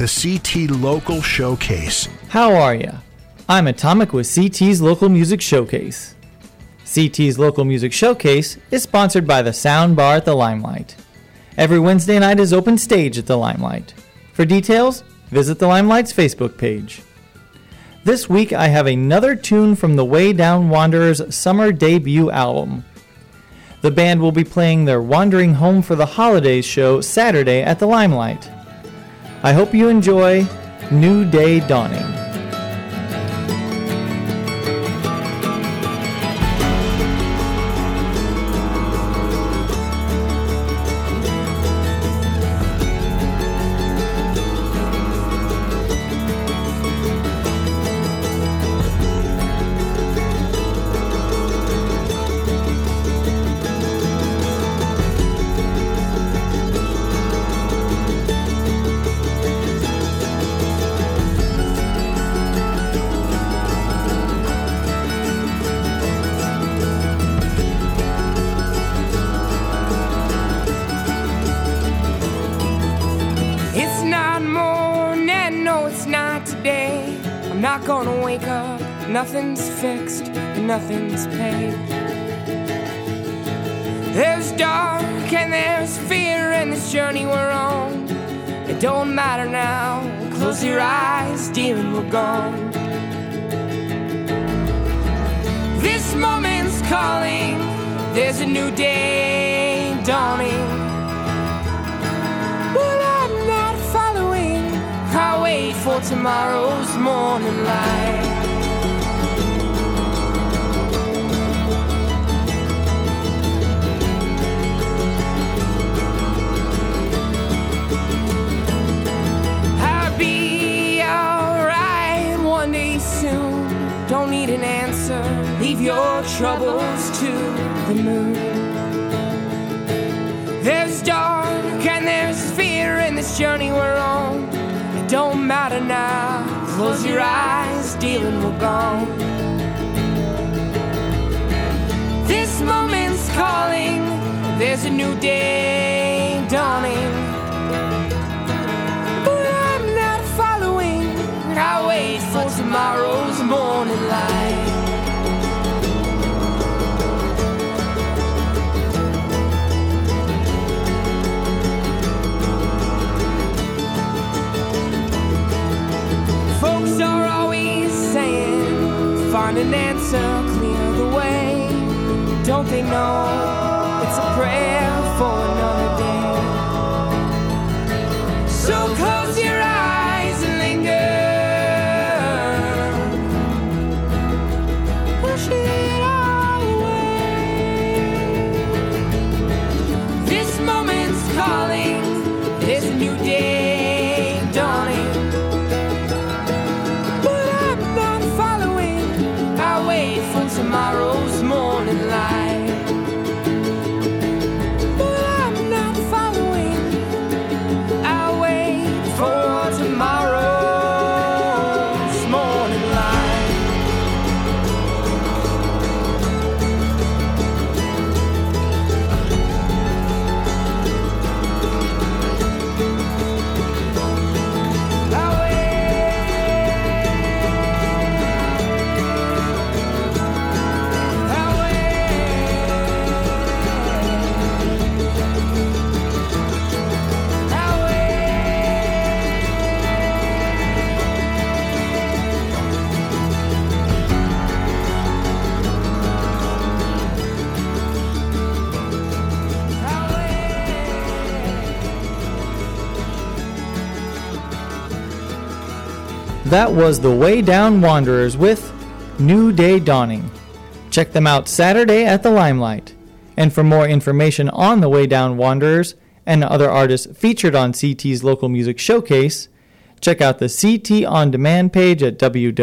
the CT Local Showcase. How are ya? I'm Atomic with CT's Local Music Showcase. CT's Local Music Showcase is sponsored by the Sound Bar at the Limelight. Every Wednesday night is open stage at the Limelight. For details, visit the Limelight's Facebook page. This week I have another tune from the Way Down Wanderers' summer debut album. The band will be playing their Wandering Home for the Holidays show Saturday at the Limelight. I hope you enjoy New Day Dawning. Not gonna wake up, nothing's fixed, nothing's paid. There's dark and there's fear in this journey we're on. It don't matter now, close your eyes, demon, we're gone. This moment's calling, there's a new day dawning. For tomorrow's morning light. I'll be alright one day soon. Don't need an answer. Leave your troubles to the moon. Close your eyes, dealing we're gone. This moment's calling. There's a new day find an answer, clear the way. Don't they know it's a prayer for another day? That was the Way Down Wanderers with New Day Dawning. Check them out Saturday at the Limelight. And for more information on the Way Down Wanderers and other artists featured on CT's local music showcase, check out the CT On Demand page at www.ctfm.com.